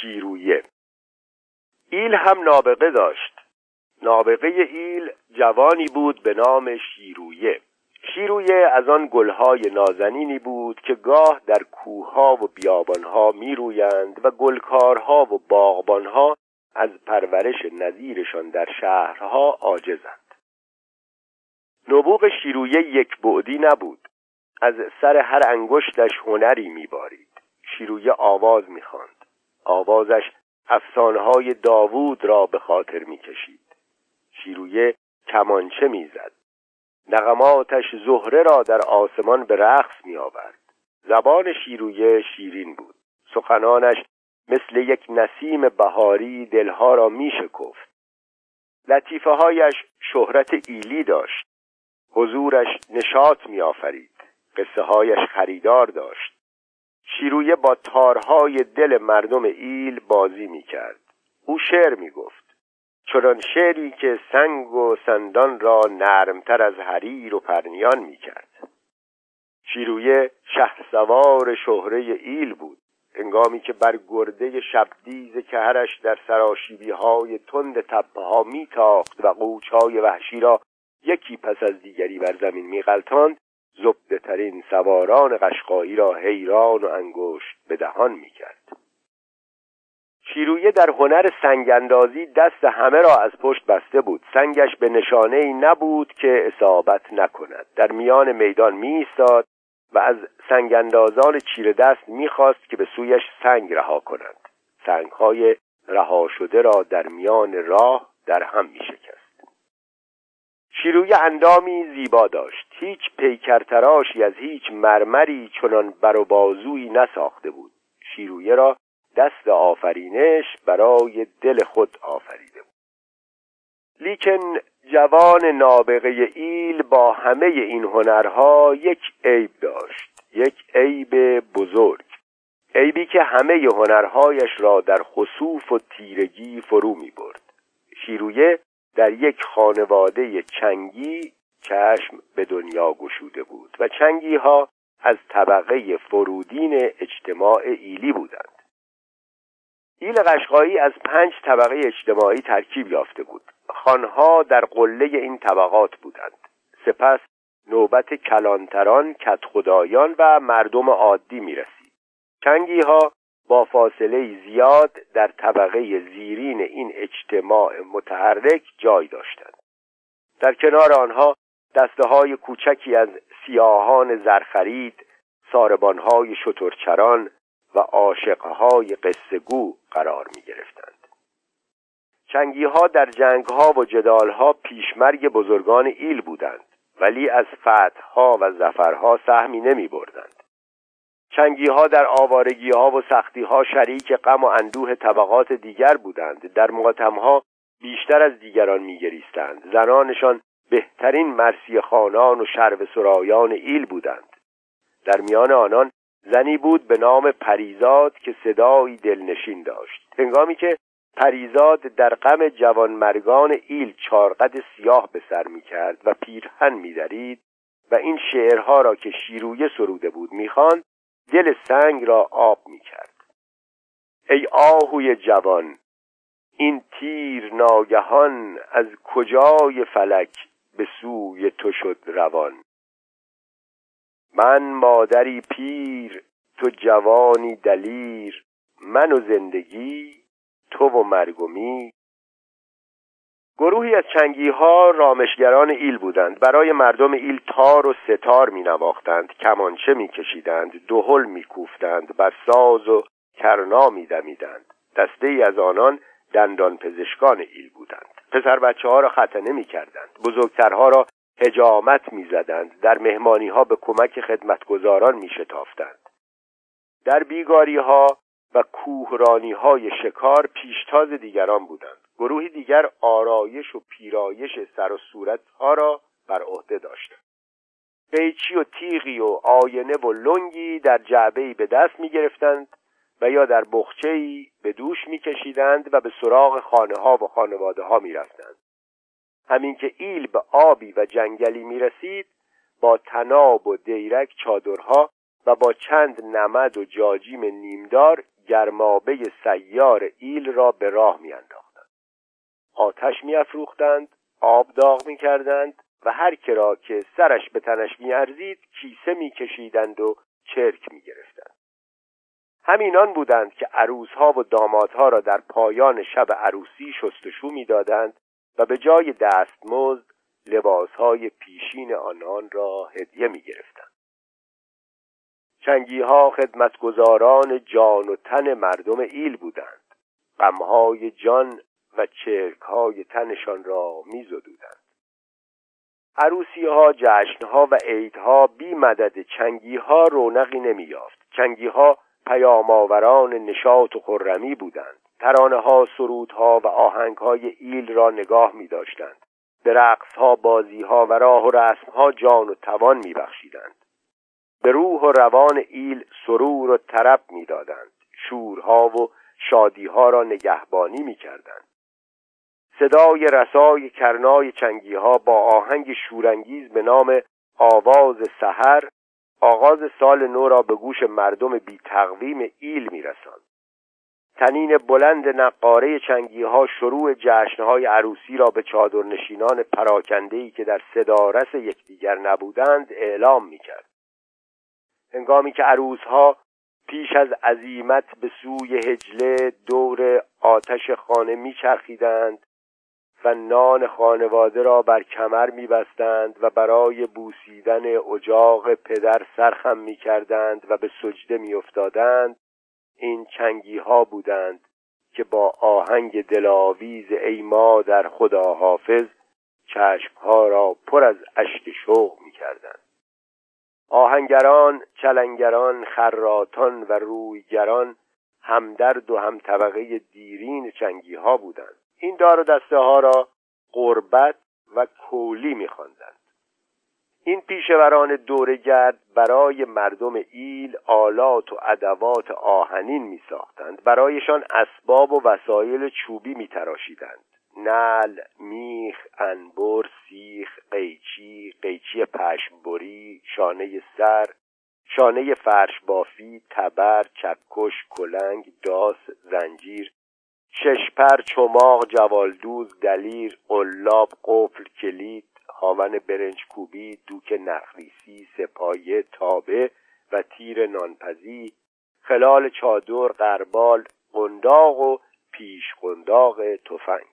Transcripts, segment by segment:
شیرویه. ایل هم نابغه داشت. نابغه ایل جوانی بود به نام شیرویه. شیرویه از آن گلهای نازنینی بود که گاه در کوهها و بیابانها میرویند و گلکارها و باغبانها از پرورش نظیرشان در شهرها عاجزند. نبوغ شیرویه یک بعدی نبود. از سر هر انگشتش هنری میبارید. شیرویه آواز می‌خواند. آوازش افسانه‌های داوود را به خاطر می‌کشید. شیرویه کمانچه می‌زد. نغماتش زهره را در آسمان به رقص می آورد زبان شیرویه شیرین بود. سخنانش مثل یک نسیم بهاری دلها را می شکفت لطیفه هایش شهرت ایلی داشت. حضورش نشاط می آفرید قصه هایش خریدار داشت. شیرویه با تارهای دل مردم ایل بازی می کرد او شعر می گفت چنان شعری که سنگ و سندان را نرمتر از حریر و پرنیان می کرد شیرویه سوار شهره ایل بود. انگامی که بر گرده شبدیز کهرش در سراشیبی های تند تپه ها میتاخت و قوچ های وحشی را یکی پس از دیگری بر زمین میغلطاند زبده ترین سواران قشقایی را حیران و انگشت به دهان می‌کرد. شیرویه در هنر سنگاندازی دست همه را از پشت بسته بود. سنگش به نشانه ای نبود که اصابت نکند. در میان میدان می و از سنگاندازان چیره دست می‌خواست که به سویش سنگ رها کنند. سنگهای رها شده را در میان راه در هم می شکست شیرویه اندامی زیبا داشت. هیچ پیکرتراشی از هیچ مرمری چنان بر و بازویی نساخته بود. شیرویه را دست آفرینش برای دل خود آفریده بود. لیکن جوان نابغه ایل با همه این هنرها یک عیب داشت. یک عیب بزرگ. عیبی که همه هنرهایش را در خصوف و تیرگی فرو می برد شیرویه در یک خانواده چنگی چشم به دنیا گشوده بود و چنگی ها از طبقه فرودین اجتماع ایلی بودند. ایل قشقایی از پنج طبقه اجتماعی ترکیب یافته بود. خانها در قله این طبقات بودند. سپس نوبت کلانتران کتخدایان و مردم عادی می رسید چنگی ها با فاصله زیاد در طبقه زیرین این اجتماع متحرک جای داشتند. در کنار آنها دسته های کوچکی از سیاهان زرخرید ساربانهای شترچران و عاشقهای قصهگو قرار می گرفتند چنگی ها در جنگ ها و جدال ها پیشمرگ بزرگان ایل بودند ولی از فتح ها و زفرها سهمی نمی بردند چنگی ها در آوارگی ها و سختی ها شریک غم و اندوه طبقات دیگر بودند. در مقاتم ها بیشتر از دیگران می گریستند زنانشان بهترین مرسی خانان و شرب سرایان ایل بودند. در میان آنان زنی بود به نام پریزاد که صدایی دلنشین داشت. هنگامی که پریزاد در غم جوانمرگان ایل چارقد سیاه به سر می کرد و پیرهن می دارید و این شعرها را که شیرویه سروده بود می‌خواند دل سنگ را آب می کرد ای آهوی جوان این تیر ناگهان از کجای فلک به سوی تو شد روان؟ من مادری پیر تو جوانی دلیر من و زندگی تو و مرگومی گروهی از چنگی ها رامشگران ایل بودند. برای مردم ایل تار و ستار می نواختند کمانچه می کشیدند دهل می کوفتند بر ساز و کرنا می دمیدند دسته ای از آنان دندان پزشکان ایل بودند. پسر بچه ها را ختنه می کردند بزرگترها را هجامت می‌زدند. در مهمانی ها به کمک خدمتگزاران می شتافتند در بیگاری ها و کوهرانی های شکار پیشتاز دیگران بودند. گروهی دیگر آرایش و پیرایش سر و صورت ها را بر عهده داشتند قیچی و تیغی و آینه و لنگی در جعبه به دست می گرفتند و یا در بخچه به دوش می کشیدند و به سراغ خانه ها و خانواده ها می رفتند. همین که ایل به آبی و جنگلی می رسید با تناب و دیرک چادرها و با چند نمد و جاجیم نیمدار گرمابه سیار ایل را به راه میانداختند آتش میافروختند آب داغ می‌کردند و هر کرا که سرش به تنش میارزید کیسه میکشیدند و چرک می‌گرفتند. همینان بودند که عروسها و دامادها را در پایان شب عروسی شستشو می‌دادند و به جای دستمزد لباسهای پیشین آنان را هدیه می‌گرفتند. چنگی ها خدمتگزاران جان و تن مردم ایل بودند. غمهای جان و چرک های تنشان را میزدودند. عروسی ها جشن ها و عیدها بی مدد چنگی ها رونقی نمییافت. چنگی ها پیامآوران نشاط و خرمی بودند. ترانه ها سرودها و آهنگ های ایل را نگاه می داشتند به رقص ها بازی ها و راه و رسم ها جان و توان می بخشیدند به روح و روان ایل سرور و طرب می دادند شورها و شادیها را نگهبانی می کردند صدای رسای کرنای چنگی ها با آهنگ شورانگیز به نام آواز سحر آغاز سال نو را به گوش مردم بی تقویم ایل می رسند. تنین بلند نقاره چنگی ها شروع جشنهای عروسی را به چادرنشینان پراکندهی که در صدارس یکدیگر نبودند اعلام می کرد. هنگامی که عروسها پیش از عزیمت به سوی هجله دور آتش خانه میچرخیدند و نان خانواده را بر کمر میبستند و برای بوسیدن اجاق پدر سرخم می‌کردند و به سجده میافتادند. این چنگی ها بودند که با آهنگ دلاویز ای در خدا حافظ چشمها را پر از اشک شوق می‌کردند. آهنگران، چلنگران، خراتان و رویگران همدرد و هم طبقه دیرین چنگی ها بودند. این دار و دسته ها را قربت و کولی میخواندند. این پیشوران دورگرد برای مردم ایل آلات و ادوات آهنین می ساختند برایشان اسباب و وسایل چوبی می تراشیدند نل، میخ، انبر، سیخ، قیچی، قیچی پشمبری، شانه سر، شانه فرش بافی، تبر، چکش، کلنگ، داس، زنجیر، ششپر، چماق، جوالدوز، دلیر، قلاب، قفل، کلید، هاون برنج کوبی، دوک نخریسی، سپایه، تابه و تیر نانپزی، خلال چادر، قربال، قنداق و پیش قنداق تفنگ.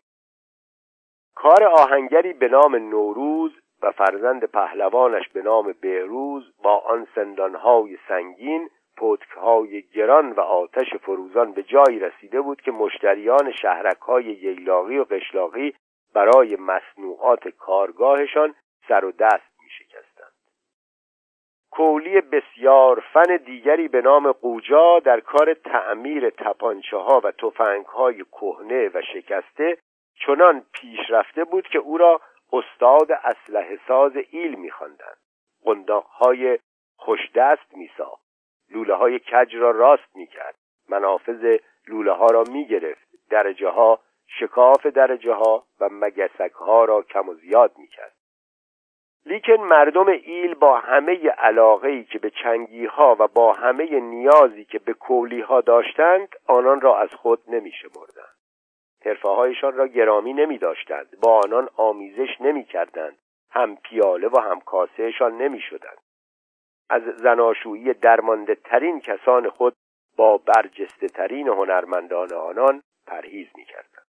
کار آهنگری به نام نوروز و فرزند پهلوانش به نام بهروز با آن سندانهای سنگین پتکهای گران و آتش فروزان به جایی رسیده بود که مشتریان شهرک های ییلاقی و قشلاقی برای مصنوعات کارگاهشان سر و دست می شکستند. کولی بسیار فن دیگری به نام قوجا در کار تعمیر تپانچه ها و تفنگ های کهنه و شکسته چنان پیشرفته بود که او را استاد اسلحه ساز ایل میخواندند های خوشدست میساخت لوله های کج را راست می‌کرد. منافذ لوله ها را می‌گرفت. درجه ها شکاف درجه ها و مگسک ها را کم و زیاد می‌کرد. لیکن مردم ایل با همه علاقه ای که به چنگی ها و با همه نیازی که به کولی ها داشتند آنان را از خود نمی شمردند حرفه هایشان را گرامی نمی داشتند با آنان آمیزش نمی کردند هم پیاله و هم کاسهشان نمی شدند از زناشویی درمانده ترین کسان خود با برجسته ترین هنرمندان آنان پرهیز می کردند.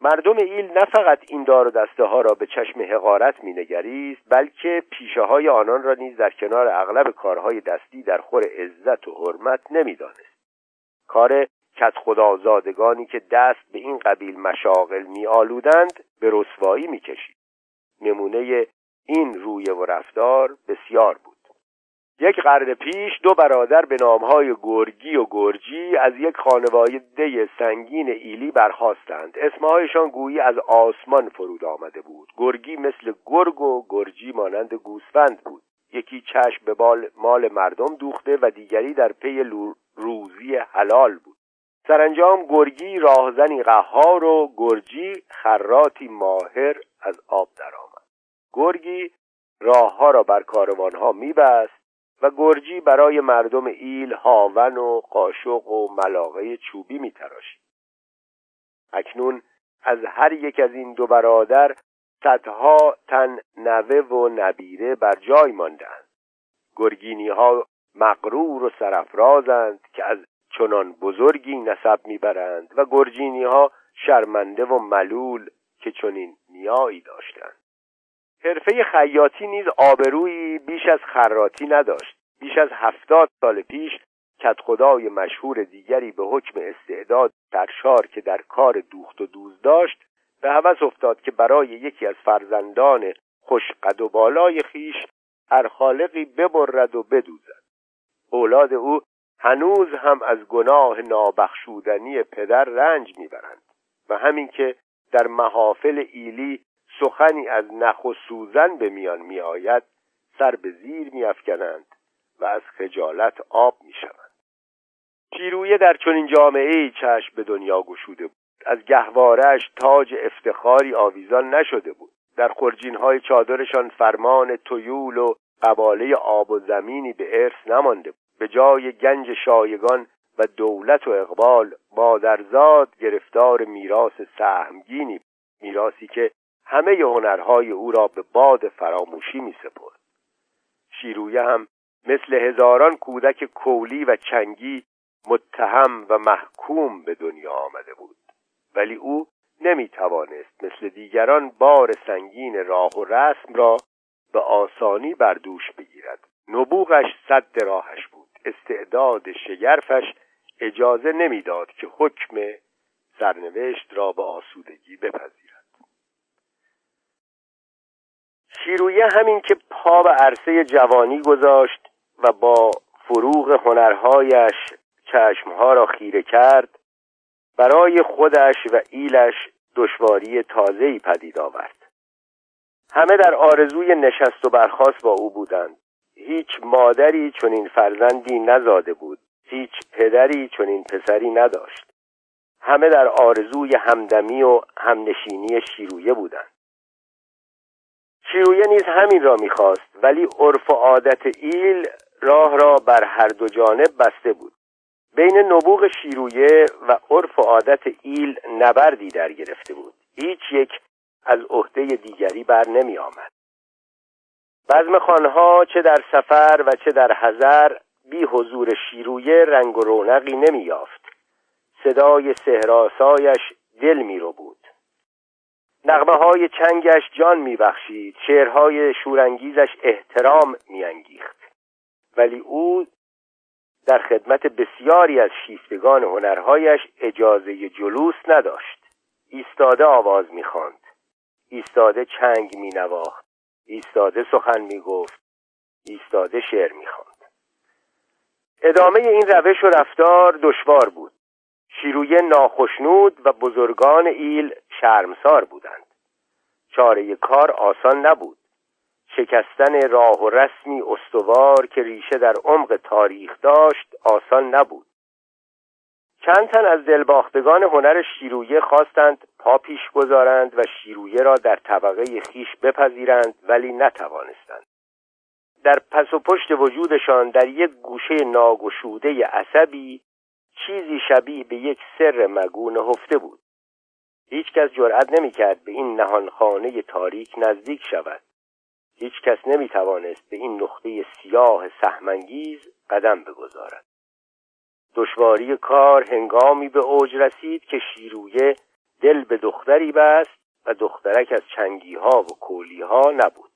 مردم ایل نه فقط این دار و دسته ها را به چشم حقارت مینگریست بلکه پیشه های آنان را نیز در کنار اغلب کارهای دستی در خور عزت و حرمت نمی‌دانست کار کت خدازادگانی که دست به این قبیل مشاغل می آلودند به رسوایی می کشید. نمونه این روی و رفتار بسیار بود. یک قرن پیش دو برادر به نامهای گرگی و گرجی از یک خانواده سنگین ایلی برخواستند اسمهایشان گویی از آسمان فرود آمده بود. گرگی مثل گرگ و گرجی مانند گوسفند بود. یکی چشم به بال مال مردم دوخته و دیگری در پی روزی حلال بود. سرانجام گرگی راهزنی قهار و گرجی خراتی ماهر از آب درآمد. گرگی راهها را بر کاروانها میبست و گرجی برای مردم ایل هاون و قاشق و ملاقه چوبی میتراشید. اکنون از هر یک از این دو برادر صدها تن نوه و نبیره بر جای ماندند گرگینی ها مغرور و سرفرازند که از چنان بزرگی نسب می‌برند و گرجینی ها شرمنده و ملول که چنین نیایی داشتند. حرفه خیاطی نیز آبرویی بیش از خراتی نداشت. بیش از هفتاد سال پیش خدای مشهور دیگری به حکم استعداد سرشار که در کار دوخت و دوز داشت به هوس افتاد که برای یکی از فرزندان خوشقد و بالای خیش هر خالقی ببرد و بدوزد. اولاد او هنوز هم از گناه نابخشودنی پدر رنج می‌برند و همین که در محافل ایلی سخنی از نخ و سوزن به میان میآید سر به زیر میافکنند و از خجالت آب می‌شوند. شیرویه در چنین جامعه ای چشم به دنیا گشوده بود. از گهوارش تاج افتخاری آویزان نشده بود. در خرجین های چادرشان فرمان تویول و قباله آب و زمینی به ارث نمانده بود. به جای گنج شایگان و دولت و اقبال مادرزاد گرفتار میراث سهمگینی میراثی که همه هنرهای او را به باد فراموشی می سپرد. شیرویه هم مثل هزاران کودک کولی و چنگی متهم و محکوم به دنیا آمده بود. ولی او نمی توانست مثل دیگران بار سنگین راه و رسم را به آسانی بر دوش بگیرد. نبوغش صد راهش بود. استعداد شگرفش اجازه نمی‌داد که حکم سرنوشت را به آسودگی بپذیرد. شیرویه همین که پا به عرصه جوانی گذاشت و با فروغ هنرهایش چشمها را خیره کرد برای خودش و ایلش دشواری تازه‌ای پدید آورد. همه در آرزوی نشست و برخاست با او بودند. هیچ مادری چنین فرزندی نزاده بود. هیچ پدری چنین پسری نداشت. همه در آرزوی همدمی و همنشینی شیرویه بودند. شیرویه نیز همین را می‌خواست ولی عرف و عادت ایل راه را بر هر دو جانب بسته بود. بین نبوغ شیرویه و عرف و عادت ایل نبردی در گرفته بود. هیچ یک از عهده دیگری بر نمی آمد. بزم خانها چه در سفر و چه در حضر بی حضور شیرویه رنگ و رونقی نمی یافت. صدای سهراسایش دل می رو بود. نغمه های چنگش جان می بخشید شعرهای شورانگیزش احترام می انگیخت ولی او در خدمت بسیاری از شیفتگان هنرهایش اجازه جلوس نداشت. ایستاده آواز می‌خواند. ایستاده چنگ مینواخت. ایستاده سخن می‌گفت. ایستاده شعر می‌خواند. ادامه این روش و رفتار دشوار بود. شیرویه ناخشنود و بزرگان ایل شرمسار بودند. چاره کار آسان نبود. شکستن راه و رسمی استوار که ریشه در عمق تاریخ داشت آسان نبود. چند تن از دلباختگان هنر شیرویه خواستند پا پیش گذارند و شیرویه را در طبقه خیش بپذیرند ولی نتوانستند. در پس و پشت وجودشان در یک گوشه ناگشوده عصبی چیزی شبیه به یک سر مگو نهفته بود. هیچکس جرأت نمی‌کرد به این نهانخانه تاریک نزدیک شود. هیچ کس نمی توانست به این نقطه سیاه سهمنگیز قدم بگذارد. دشواری کار هنگامی به اوج رسید که شیرویه دل به دختری بست و دخترک از چنگی ها و کولی ها نبود.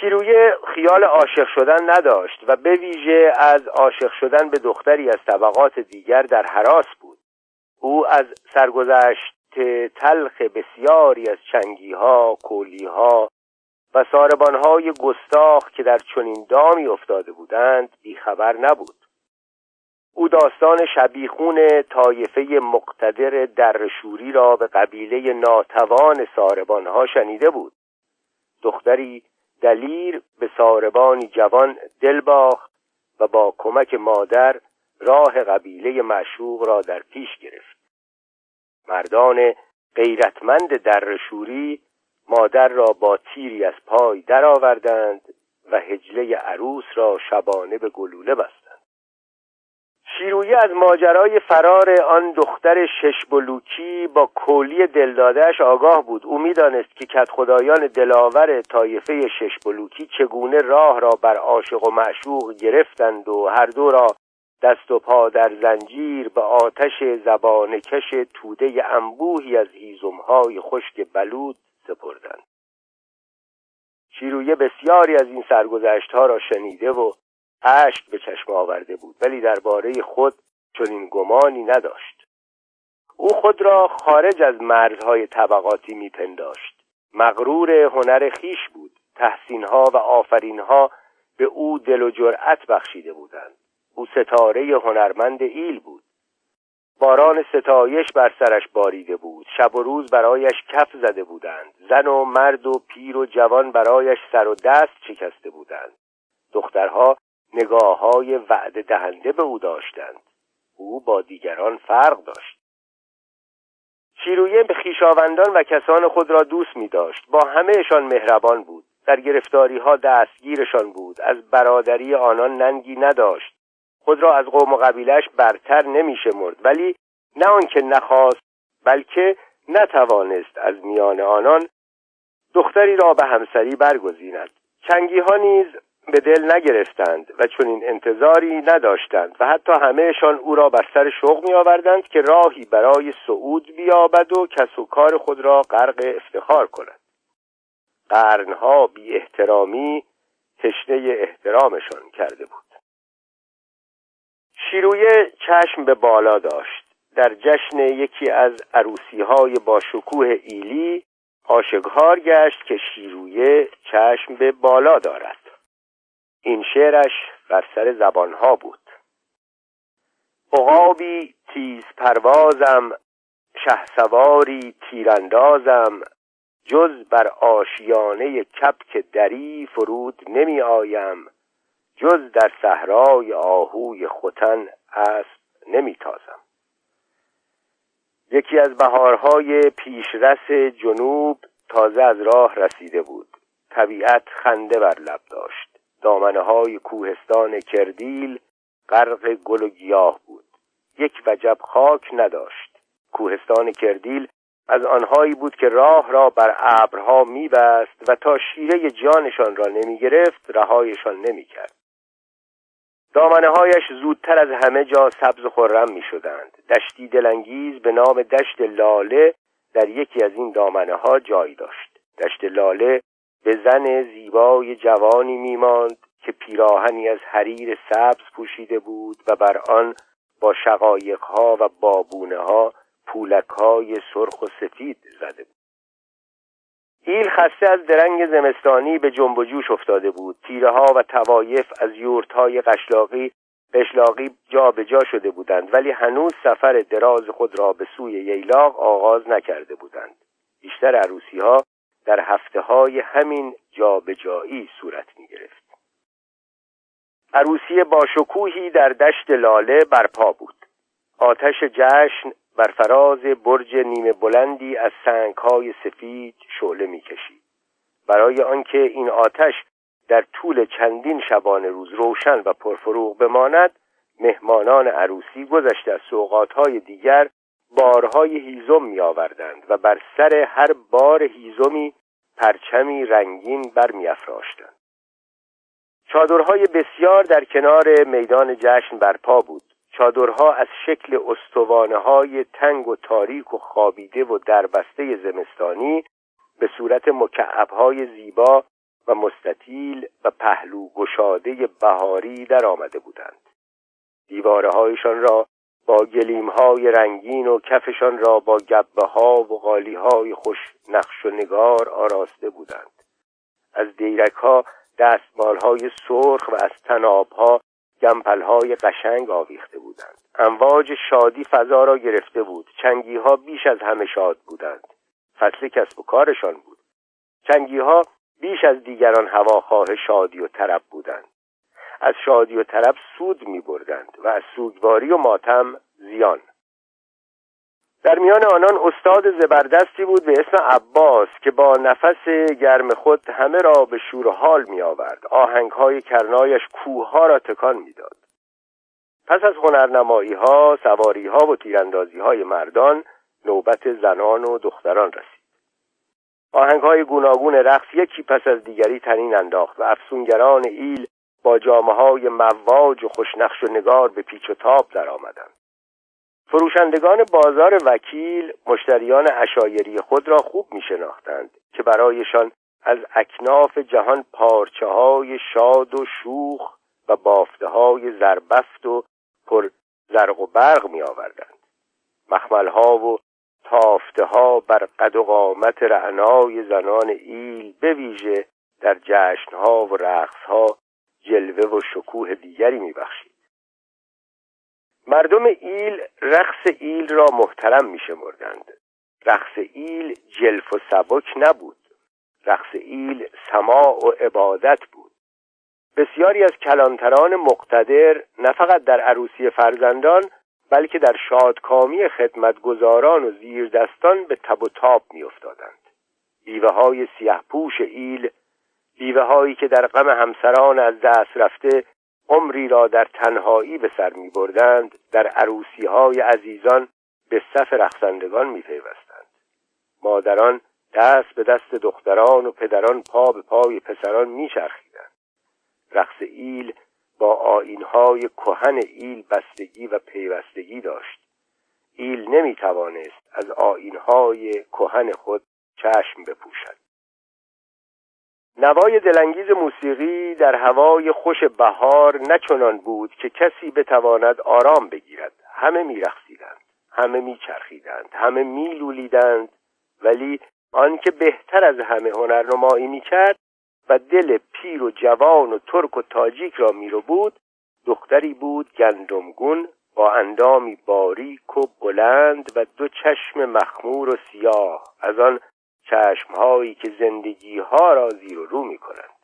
شیرویه خیال عاشق شدن نداشت و به ویژه از عاشق شدن به دختری از طبقات دیگر در حراس بود. او از سرگذشت تلخ بسیاری از چنگی ها و ساربان های گستاخ که در چنین دامی افتاده بودند بیخبر نبود. او داستان شبیخون طایفه مقتدر درشوری را به قبیله ناتوان ها شنیده بود. دختری دلیر به ساربانی جوان دل باخت و با کمک مادر راه قبیله معشوق را در پیش گرفت. مردان غیرتمند در شوری مادر را با تیری از پای درآوردند و هجله عروس را شبانه به گلوله بستند. شیرویه از ماجرای فرار آن دختر شش بلوکی با کولی دلدادهش آگاه بود. او می‌دانست که کت خدایان دلاور طایفه شش بلوکی چگونه راه را بر عاشق و معشوق گرفتند و هر دو را دست و پا در زنجیر به آتش زبان کش توده انبوهی از هیزمهای خشک بلود سپردند. شیرویه بسیاری از این سرگذشت ها را شنیده و اشک به چشم آورده بود ولی درباره خود چنین گمانی نداشت. او خود را خارج از مرزهای طبقاتی میپنداشت. مغرور هنر خیش بود تحسینها و آفرینها به او دل و جرأت بخشیده بودند. او ستاره هنرمند ایل بود. باران ستایش بر سرش باریده بود. شب و روز برایش کف زده بودند. زن و مرد و پیر و جوان برایش سر و دست شکسته بودند. دخترها نگاه های وعده دهنده به او داشتند. او با دیگران فرق داشت. شیرویه به خیشاوندان و کسان خود را دوست می داشت با همهشان مهربان بود. در گرفتاری ها دستگیرشان بود. از برادری آنان ننگی نداشت. خود را از قوم و قبیلش برتر نمیشه مرد. ولی نه آنکه نخواست بلکه نتوانست از میان آنان دختری را به همسری برگزیند. چنگی ها نیز به دل نگرفتند و چنین انتظاری نداشتند و حتی همهشان او را بر سر شوق می آوردند که راهی برای صعود بیابد و کس و کار خود را غرق افتخار کند. قرنها بی احترامی تشنه احترامشان کرده بود. شیرویه چشم به بالا داشت. در جشن یکی از عروسی های با شکوه ایلی آشگار گشت که شیرویه چشم به بالا دارد. این شعرش بر سر زبانها بود. عقابی تیز پروازم شهسواری تیراندازم جز بر آشیانه کپک دری فرود نمی آیم. جز در صحرای آهوی ختن اسب نمیتازم. یکی از بهارهای پیشرس جنوب تازه از راه رسیده بود. طبیعت خنده بر لب داشت. دامنه های کوهستان کردیل غرق گل و گیاه بود. یک وجب خاک نداشت. کوهستان کردیل از آنهایی بود که راه را بر ابرها میبست و تا شیره جانشان را نمی‌گرفت رهایشان نمی‌کرد. دامنه هایش زودتر از همه جا سبز و خرم می شدند دشتی دلانگیز به نام دشت لاله در یکی از این دامنه ها جای داشت. دشت لاله به زن زیبای جوانی میماند که پیراهنی از حریر سبز پوشیده بود و بر آن با شقایق ها و بابونه ها پولک های سرخ و سفید زده بود. ایل خسته از درنگ زمستانی به جنب و جوش افتاده بود. تیره ها و توایف از یورت های قشلاقی قشلاقی به جا شده بودند ولی هنوز سفر دراز خود را به سوی ییلاق آغاز نکرده بودند. بیشتر عروسی ها در هفته های همین جابجایی صورت می گرفت عروسی با شکوهی در دشت لاله برپا بود. آتش جشن بر فراز برج نیمه بلندی از سنگهای سفید شعله می‌کشید. برای آنکه این آتش در طول چندین شبانه روز روشن و پرفروغ بماند مهمانان عروسی گذشته از سوقاتهای دیگر بارهای هیزم می آوردند و بر سر هر بار هیزمی پرچمی رنگین برمیافراشتند. چادرهای بسیار در کنار میدان جشن برپا بود. چادرها از شکل استوانه های تنگ و تاریک و خابیده و دربسته زمستانی به صورت مکعب های زیبا و مستطیل و پهلو گشاده بهاری در آمده بودند. دیواره هایشان را با گلیم های رنگین و کفشان را با گبه ها و غالی های خوش نقش و نگار آراسته بودند. از دیرک ها دستمال های سرخ و از تناب ها گمپلهای قشنگ آویخته بودند. امواج شادی فضا را گرفته بود. چنگی ها بیش از همه شاد بودند. فصل کسب و کارشان بود. چنگی ها بیش از دیگران هواخواه شادی و طرب بودند. از شادی و طرب سود می بردند و از سوگواری و ماتم زیان. در میان آنان استاد زبردستی بود به اسم عباس که با نفس گرم خود همه را به شور حال می آورد آهنگ های کرنایش کوه را تکان می‌داد. پس از هنرنمایی ها سواری ها و تیراندازی های مردان نوبت زنان و دختران رسید. آهنگ های گوناگون رقص یکی پس از دیگری تنین انداخت و افسونگران ایل با جامعه های مواج و خوشنقش و نگار به پیچ و تاب درآمدند. فروشندگان بازار وکیل مشتریان اشایری خود را خوب می شناختند که برایشان از اکناف جهان پارچه های شاد و شوخ و بافته های زربفت و پر زرق و برق می آوردند مخمل و تافته ها بر قد و قامت رعنای زنان ایل به ویژه در جشن ها و رقص ها جلوه و شکوه دیگری می بخشید. مردم ایل رقص ایل را محترم می شمردند. رقص ایل جلف و سبک نبود. رقص ایل سماع و عبادت بود. بسیاری از کلانتران مقتدر نه فقط در عروسی فرزندان بلکه در شادکامی خدمتگزاران و زیردستان به تب و تاب میافتادند بیوه های سیه پوش ایل بیوه هایی که در غم همسران از دست رفته عمری را در تنهایی به سر می بردند در عروسی های عزیزان به صف رخصندگان می پیوستند. مادران دست به دست دختران و پدران پا به پای پسران می چرخیدند. رقص ایل با آینهای کهن ایل بستگی و پیوستگی داشت ایل نمی توانست از آینهای کهن خود چشم بپوشد نوای دلانگیز موسیقی در هوای خوش بهار نچنان بود که کسی بتواند آرام بگیرد. همه میرقصیدند همه میچرخیدند همه میلولیدند ولی آنکه بهتر از همه هنرنمایی می‌کرد و دل پیر و جوان و ترک و تاجیک را میرو بود دختری بود گندمگون با اندامی باریک و بلند و دو چشم مخمور و سیاه. از آن چشمهایی که زندگی ها را زیر و رو می کنند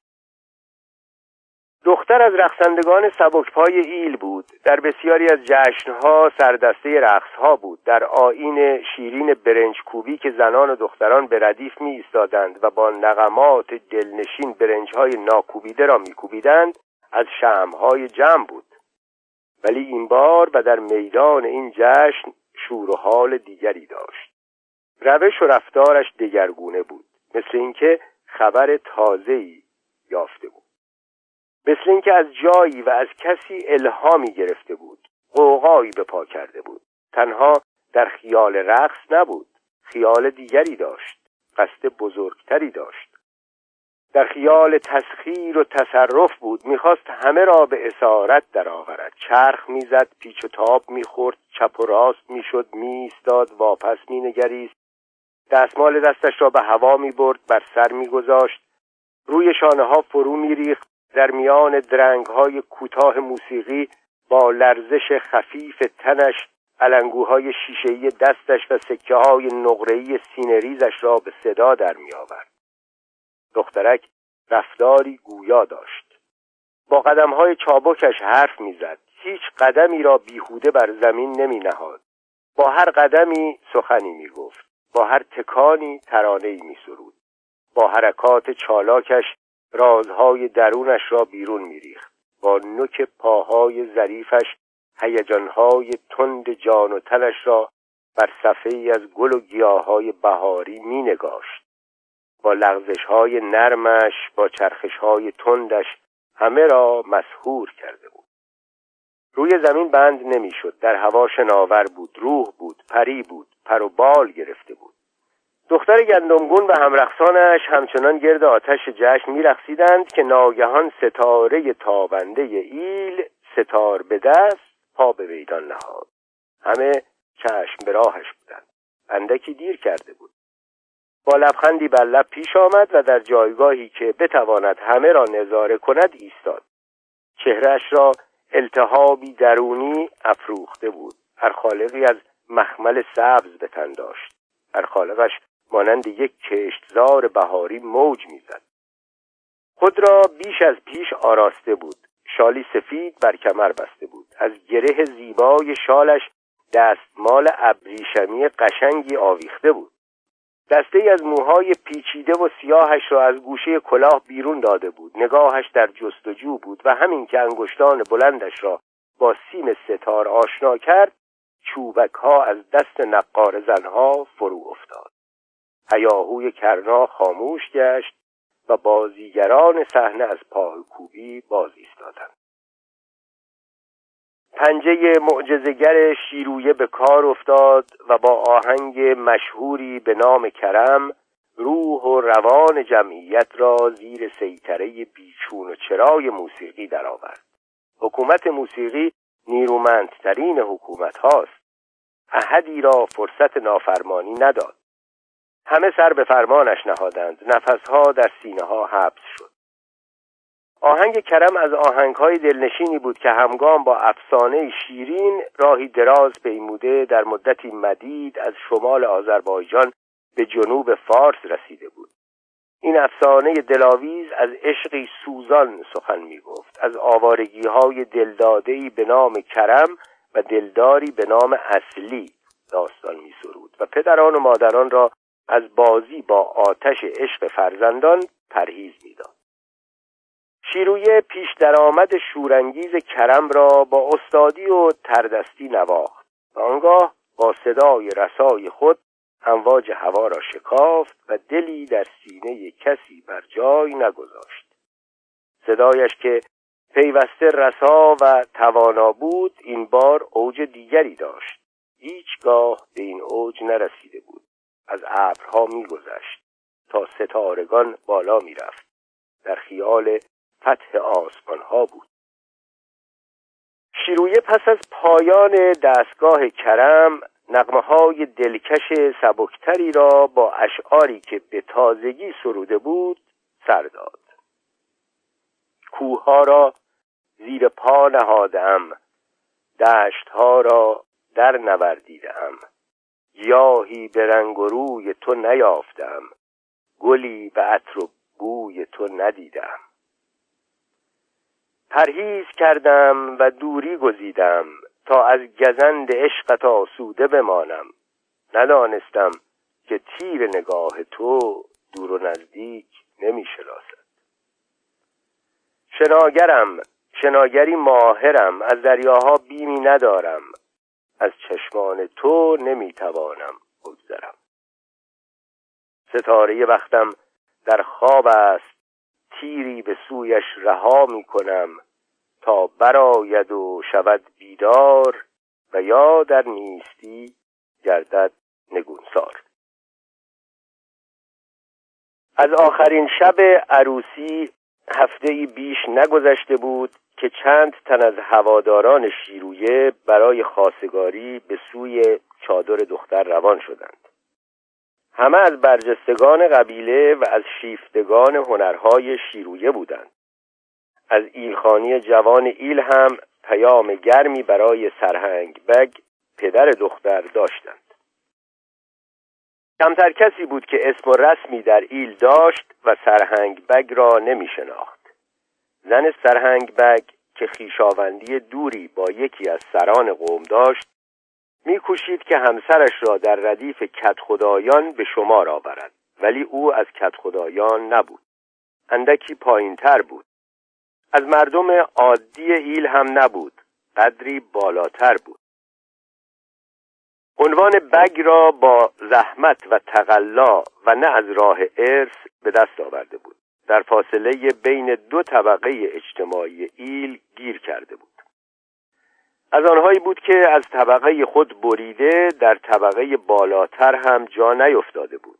دختر از رقصندگان سبکپای ایل بود. در بسیاری از جشنها سردسته رقصها بود. در آین شیرین برنج کوبی که زنان و دختران به ردیف می ایستادند و با نغمات دلنشین برنجهای ناکوبیده را میکوبیدند از شمهای جمع بود. ولی این بار و در میدان این جشن شور و حال دیگری داشت. روش و رفتارش دگرگونه بود. مثل اینکه خبر تازه‌ای یافته بود. مثل اینکه از جایی و از کسی الهامی گرفته بود. قوقایی به پا کرده بود. تنها در خیال رقص نبود. خیال دیگری داشت. قصد بزرگتری داشت. در خیال تسخیر و تصرف بود. می‌خواست همه را به اسارت درآورد. چرخ می‌زد پیچ و تاب می‌خورد چپ و راست می‌شد میایستاد واپس مینگریست. دستمال دستش را به هوا می‌برد بر سر میگذاشت روی شانه ها فرو میریخت در میان درنگ های کوتاه موسیقی با لرزش خفیف تنش علنگوهای شیشهای دستش و سکه های نقرهی سینریزش را به صدا در می آورد. دخترک رفتاری گویا داشت. با قدم های چابکش حرف می‌زد. هیچ قدمی را بیهوده بر زمین نمی نهاد. با هر قدمی سخنی می گفت. با هر تکانی ترانهی می سرود. با حرکات چالاکش رازهای درونش را بیرون میریخت. با نوک پاهای ظریفش هیجانهای تند جان و تنش را بر صفحه از گل و گیاهای بهاری مینگاشت. با لغزشهای نرمش با چرخشهای تندش همه را مسهور کرده بود. روی زمین بند نمی‌شد. در هوا شناور بود روح بود پری بود پر و بال گرفته دختر گندمگون و همرخصانش همچنان گرد آتش جشن میرقصیدند که ناگهان ستاره تابنده ایل ستار به دست پا به میدان نهاد. همه چشم به راهش بودند. اندکی دیر کرده بود. با لبخندی بر لب پیش آمد و در جایگاهی که بتواند همه را نظاره کند ایستاد. چهرش را التهابی درونی افروخته بود. هر خالقی از مخمل سبز به تن داشت. هر خالقش مانند یک کشتزار بهاری موج می‌زد. خود را بیش از پیش آراسته بود. شالی سفید بر کمر بسته بود. از گره زیبای شالش دستمال ابریشمی قشنگی آویخته بود. دسته از موهای پیچیده و سیاهش را از گوشه کلاه بیرون داده بود. نگاهش در جستجو بود و همین که انگشتان بلندش را با سیم ستار آشنا کرد چوبک ها از دست نقار زنها فرو افتاد. هیاهوی کرنا خاموش گشت و بازیگران صحنه از پای کوبی باز ایستادند پنجه معجزگر شیرویه به کار افتاد و با آهنگ مشهوری به نام کرم روح و روان جمعیت را زیر سیطره بیچون و چرای موسیقی درآورد. حکومت موسیقی نیرومندترین حکومت هاست. احدی را فرصت نافرمانی نداد. همه سر به فرمانش نهادند. نفسها در سینه ها حبس شد. آهنگ کرم از آهنگهای دلنشینی بود که همگام با افسانه شیرین راهی دراز پیموده در مدتی مدید از شمال آذربایجان به جنوب فارس رسیده بود این افسانه دلاویز از عشقی سوزان سخن می گفت از آوارگی های دلدادهی به نام کرم و دلداری به نام اصلی داستان می سرود و پدران و مادران را از بازی با آتش عشق فرزندان پرهیز می‌داد. شیرویه پیش درآمد شورانگیز کرم را با استادی و تردستی نواخت آنگاه با صدای رسای خود امواج هوا را شکافت و دلی در سینه کسی بر جای نگذاشت. صدایش که پیوسته رسا و توانا بود این بار اوج دیگری داشت. هیچگاه به این اوج نرسیده بود. از ابرها میگذشت تا ستارگان بالا می‌رفت. در خیال فتح آسمان ها بود. شیرویه پس از پایان دستگاه کرم نقمه های دلکش سبکتری را با اشعاری که به تازگی سروده بود سر داد. کوه را زیر پا نهادم دشت ها را در نوردیدم. گیاهی به رنگ و روی تو نیافتم. گلی به عطر و بوی تو ندیدم. پرهیز کردم و دوری گزیدم تا از گزند عشقت آسوده بمانم. ندانستم که تیر نگاه تو دور و نزدیک نمی شناسد شناگرم شناگری ماهرم از دریاها بیمی ندارم. از چشمان تو نمی‌توانم بگذرم. ستاره وقتم در خواب است. تیری به سویش رها می کنم تا براید و شود بیدار و یا در نیستی گردد نگونسار. از آخرین شب عروسی هفته بیش نگذشته بود که چند تن از هواداران شیرویه برای خاصگاری به سوی چادر دختر روان شدند. همه از برجستگان قبیله و از شیفتگان هنرهای شیرویه بودند. از ایلخانی جوان ایل هم پیام گرمی برای سرهنگ بگ پدر دختر داشتند. کمتر کسی بود که اسم و رسمی در ایل داشت و سرهنگ بگ را نمی شناخت زن سرهنگ بگ که خیشاوندی دوری با یکی از سران قوم داشت میکوشید که همسرش را در ردیف کت خدایان به شمار آورد ولی او از کت خدایان نبود. اندکی پایین تر بود. از مردم عادی ایل هم نبود قدری بالاتر بود. عنوان بگ را با زحمت و تقلا و نه از راه ارث به دست آورده بود. در فاصله بین دو طبقه اجتماعی ایل گیر کرده بود. از آنهایی بود که از طبقه خود بریده در طبقه بالاتر هم جا نیفتاده بود.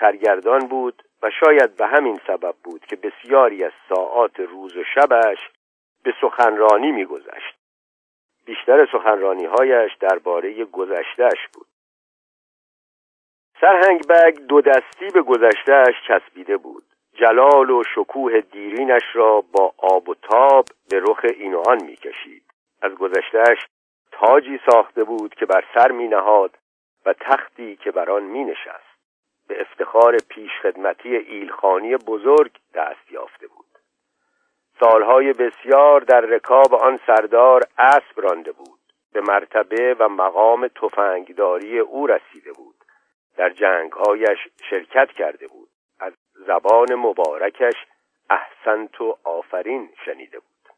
سرگردان بود و شاید به همین سبب بود که بسیاری از ساعات روز و شبش به سخنرانی میگذشت. بیشتر سخنرانی هایش درباره گذشتهش بود. سرهنگ بگ دو دستی به گذشتهش چسبیده بود. جلال و شکوه دیرینش را با آب و تاب به رخ این آن می‌کشید. از گذشتهش تاجی ساخته بود که بر سر می نهاد و تختی که بر آن می نشست به افتخار پیشخدمتی ایلخانی بزرگ دست یافته بود. سالهای بسیار در رکاب آن سردار اسب رانده بود. به مرتبه و مقام تفنگداری او رسیده بود. در جنگهایش شرکت کرده بود. از زبان مبارکش احسنت و آفرین شنیده بود.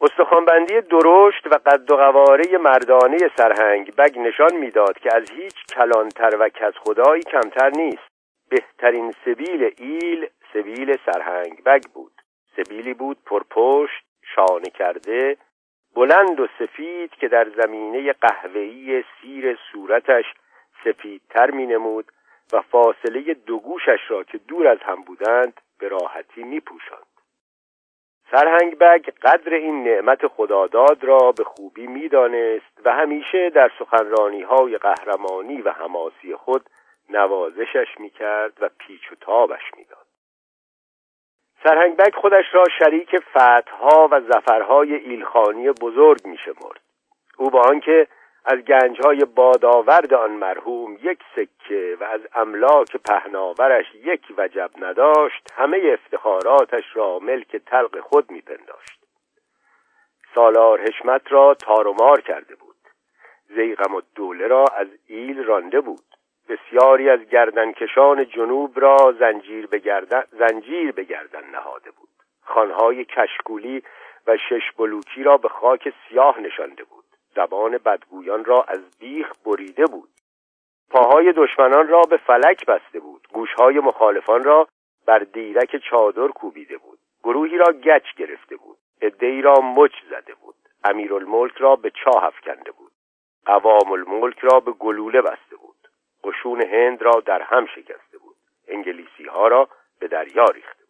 استخوانبندی درشت و قد و قواره مردانه سرهنگ بگ نشان می‌داد که از هیچ کلانتر و کس خدایی کمتر نیست. بهترین سبیل ایل سبیل سرهنگ بگ بود. سبیلی بود پرپشت شانه کرده بلند و سفید که در زمینه قهوه‌ای سیر صورتش سفیدتر می نمود و فاصله دو گوشش را که دور از هم بودند به راحتی می پوشند. سرهنگ بگ قدر این نعمت خداداد را به خوبی می‌دانست و همیشه در سخنرانی های قهرمانی و حماسی خود نوازشش می‌کرد و پیچ و تابش می‌داد سرهنگ بگ خودش را شریک فتحها و زفرهای ایلخانی بزرگ میشمرد. او با آنکه از گنجهای بادآورد آن مرحوم یک سکه و از املاک پهناورش یک وجب نداشت همه افتخاراتش را ملک تلق خود میپنداشت. سالار حشمت را تارومار کرده بود. زیغم و دوله را از ایل رانده بود. بسیاری از گردنکشان جنوب را زنجیر به گردن, زنجیر به گردن نهاده بود. خانهای کشکولی و شش بلوکی را به خاک سیاه نشانده بود. زبان بدگویان را از بیخ بریده بود. پاهای دشمنان را به فلک بسته بود. گوشهای مخالفان را بر دیرک چادر کوبیده بود. گروهی را گچ گرفته بود. عدهای را مچ زده بود. امیرالملک را به چاه افکنده بود. قوام الملک را به گلوله بسته بود. قشون هند را در هم شکسته بود. انگلیسی ها را به دریا ریخته بود.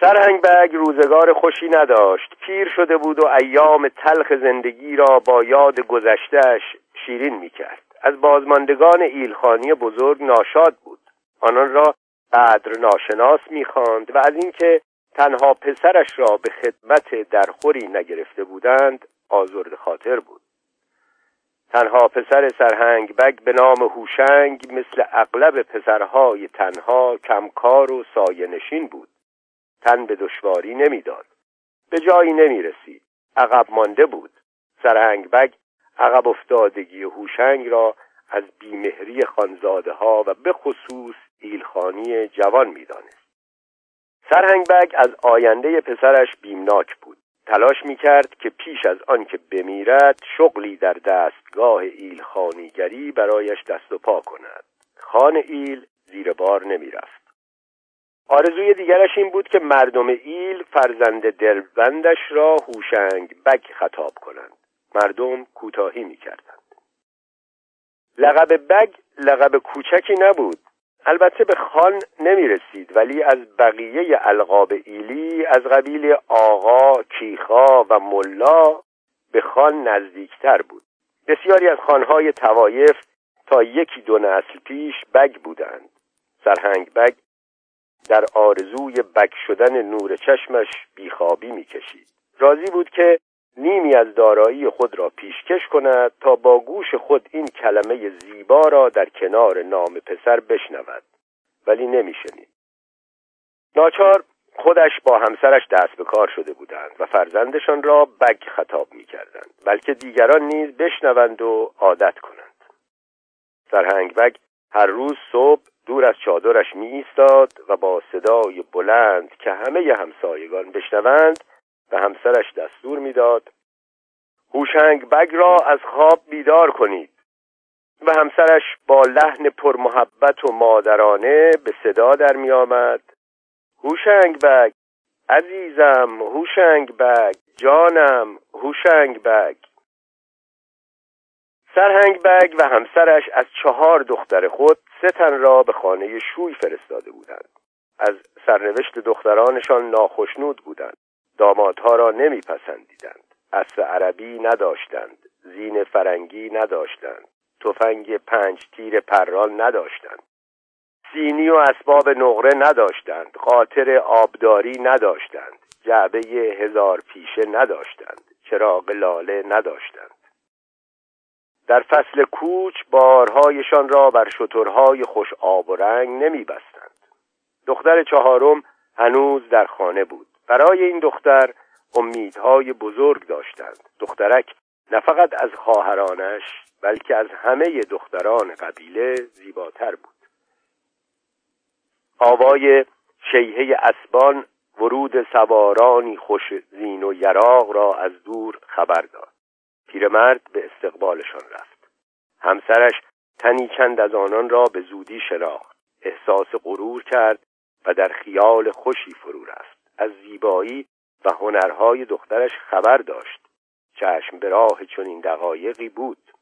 سرهنگ بگ روزگار خوشی نداشت. پیر شده بود و ایام تلخ زندگی را با یاد گذشتهش شیرین می‌کرد. از بازماندگان ایلخانی بزرگ ناشاد بود. آنان را قدر ناشناس می‌خواند و از اینکه تنها پسرش را به خدمت درخوری نگرفته بودند آزرد خاطر بود. تنها پسر سرهنگ بگ به نام هوشنگ مثل اغلب پسرهای تنها کمکار و ساینشین بود. تن به دشواری نمی‌داد. به جایی نمی رسید عقب مانده بود. سرهنگ بگ عقب افتادگی هوشنگ را از بیمهری خانزاده ها و به خصوص ایلخانی جوان می‌دانست. سرهنگ بگ از آینده پسرش بیمناک بود. تلاش می‌کرد که پیش از آن که بمیرد شغلی در دستگاه ایل خانیگری برایش دست و پا کند. خان ایل زیر بار نمی‌رفت. آرزوی دیگرش این بود که مردم ایل فرزند دلبندش را هوشنگ بگ خطاب کنند. مردم کوتاهی می‌کردند. لقب بگ لقب کوچکی نبود. البته به خان نمی رسید ولی از بقیه القاب ایلی از قبیل آقا، کیخا و ملا به خان نزدیکتر بود. بسیاری از خانهای توایف تا یکی دو نسل پیش بگ بودند. سرهنگ بگ در آرزوی بگ شدن نور چشمش بیخوابی می‌کشید. راضی بود که نیمی از دارایی خود را پیشکش کند تا با گوش خود این کلمه زیبا را در کنار نام پسر بشنود. ولی نمیشنید. ناچار خودش با همسرش دست به کار شده بودند و فرزندشان را بگ خطاب می کردند بلکه دیگران نیز بشنوند و عادت کنند. سرهنگ بگ هر روز صبح دور از چادرش می ایستاد و با صدای بلند که همه همسایگان بشنوند به همسرش دستور می‌داد هوشنگ بگ را از خواب بیدار کنید. و همسرش با لحن پرمحبت و مادرانه به صدا در می آمد هوشنگ بگ عزیزم هوشنگ بگ جانم هوشنگ بگ. سرهنگ بگ و همسرش از چهار دختر خود سه تن را به خانه شوی فرستاده بودند. از سرنوشت دخترانشان ناخشنود بودند. دامادها را نمیپسندیدند. اصر عربی نداشتند. زین فرنگی نداشتند. تفنگ پنج تیر پرال نداشتند. سینی و اسباب نقره نداشتند. قاطر آبداری نداشتند. جعبه هزار پیشه نداشتند. چراغ لاله نداشتند. در فصل کوچ بارهایشان را بر شترهای خوش آب و رنگ نمی بستند. دختر چهارم هنوز در خانه بود. برای این دختر امیدهای بزرگ داشتند. دخترک نه فقط از خواهرانش بلکه از همه دختران قبیله زیباتر بود. آوای شیهه اسبان ورود سوارانی خوش زین و یراق را از دور خبر داد. پیرمرد به استقبالشان رفت. همسرش تنی چند از آنان را به زودی شناخت. احساس غرور کرد و در خیال خوشی فرو رفت. از زیبایی و هنرهای دخترش خبر داشت. چشم به راه چنین دقایقی بود.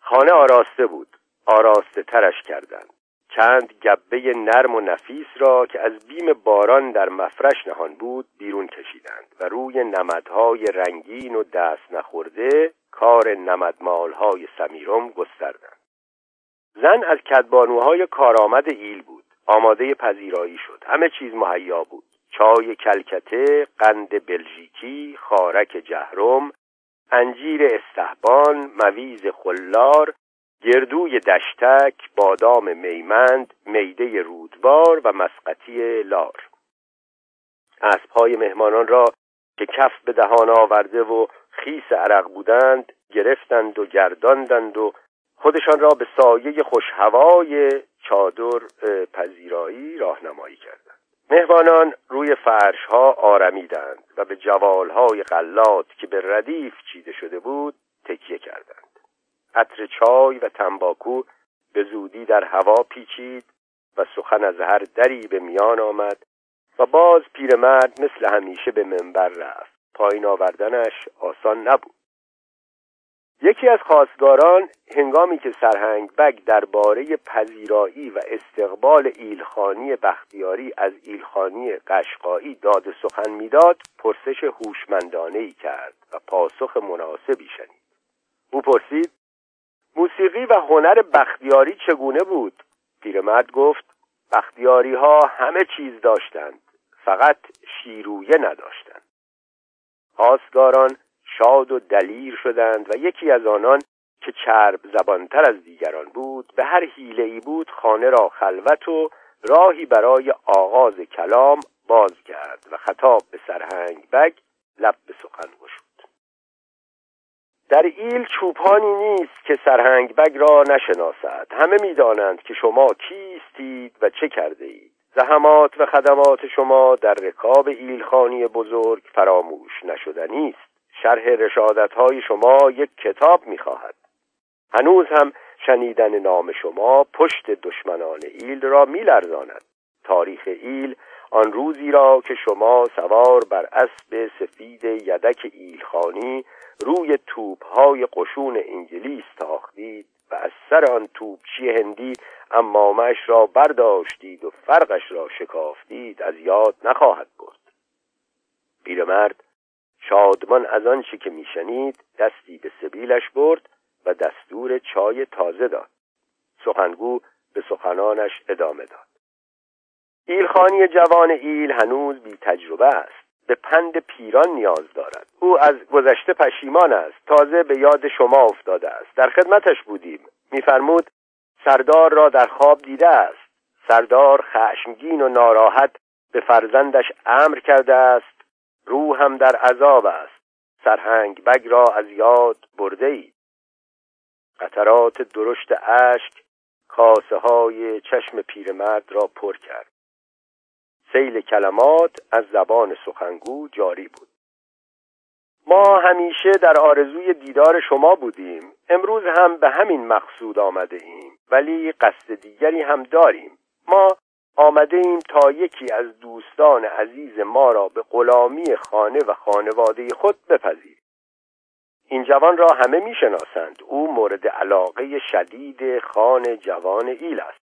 خانه آراسته بود. آراسته ترش کردند. چند گبه نرم و نفیس را که از بیم باران در مفرش نهان بود بیرون کشیدند و روی نمدهای رنگین و دست نخورده کار نمدمالهای سمیرم گستردند. زن از کدبانوهای کارآمد ایل بود. آماده پذیرایی شد. همه چیز مهیا بود. چای کلکته قند بلژیکی خارک جهرم انجیر استحبان مویز خلار گردوی دشتک بادام میمند میده رودبار و مسقطی لار. اسبهای مهمانان را که کف به دهان آورده و خیس عرق بودند گرفتند و گرداندند و خودشان را به سایه خوشهوای چادر پذیرایی راهنمایی کردند. مهمانان روی فرش ها آرمیدند و به جوالهای غلات که به ردیف چیده شده بود تکیه کردند. عطر چای و تنباکو به زودی در هوا پیچید و سخن از هر دری به میان آمد و باز پیرمرد مثل همیشه به منبر رفت. پایین آوردنش آسان نبود. یکی از خواستگاران هنگامی که سرهنگ بگ درباره پذیرایی و استقبال ایلخانی بختیاری از ایلخانی قشقایی داد سخن می‌داد پرسش هوشمندانه ای کرد و پاسخ مناسبی شنید. او پرسید موسیقی و هنر بختیاری چگونه بود؟ پیرمرد گفت بختیاری ها همه چیز داشتند فقط شیرویه نداشتند. خواستگاران شاد و دلیر شدند و یکی از آنان که چرب زبانتر از دیگران بود به هر حیله ای بود خانه را خلوت و راهی برای آغاز کلام باز کرد و خطاب به سرهنگ بگ لب به سخن گشود. در ایل چوپانی نیست که سرهنگ بگ را نشناسد. همه می‌دانند که شما کیستید و چه کرده اید زحمات و خدمات شما در رکاب ایلخانی بزرگ فراموش نشدنی است شرح رشادت های شما یک کتاب می‌خواهد. هنوز هم شنیدن نام شما پشت دشمنان ایل را میلرزاند. تاریخ ایل آن روزی را که شما سوار بر اسب سفید یدک ایلخانی روی توپهای قشون انگلیس تاختید و از سر آن توپچی هندی امامش را برداشتید و فرقش را شکافتید از یاد نخواهد برد. پیرمرد شادمان از آنچه که میشنید دستی به سبیلش برد و دستور چای تازه داد. سخنگو به سخنانش ادامه داد. ایلخانی جوان ایل هنوز بی تجربه است. به پند پیران نیاز دارد. او از گذشته پشیمان است. تازه به یاد شما افتاده است. در خدمتش بودیم. میفرمود سردار را در خواب دیده است. سردار خشمگین و ناراحت به فرزندش امر کرده است. روحم در عذاب است. سرهنگ بگ را از یاد برده ای قطرات درشت اشک کاسه های چشم پیرمرد را پر کرد. سیل کلمات از زبان سخنگو جاری بود. ما همیشه در آرزوی دیدار شما بودیم. امروز هم به همین مقصود آمده ایم. ولی قصد دیگری هم داریم. ما آمده ایم تا یکی از دوستان عزیز ما را به غلامی خانه و خانواده خود بپذیریم. این جوان را همه می‌شناسند. او مورد علاقه شدید خان جوان ایل است.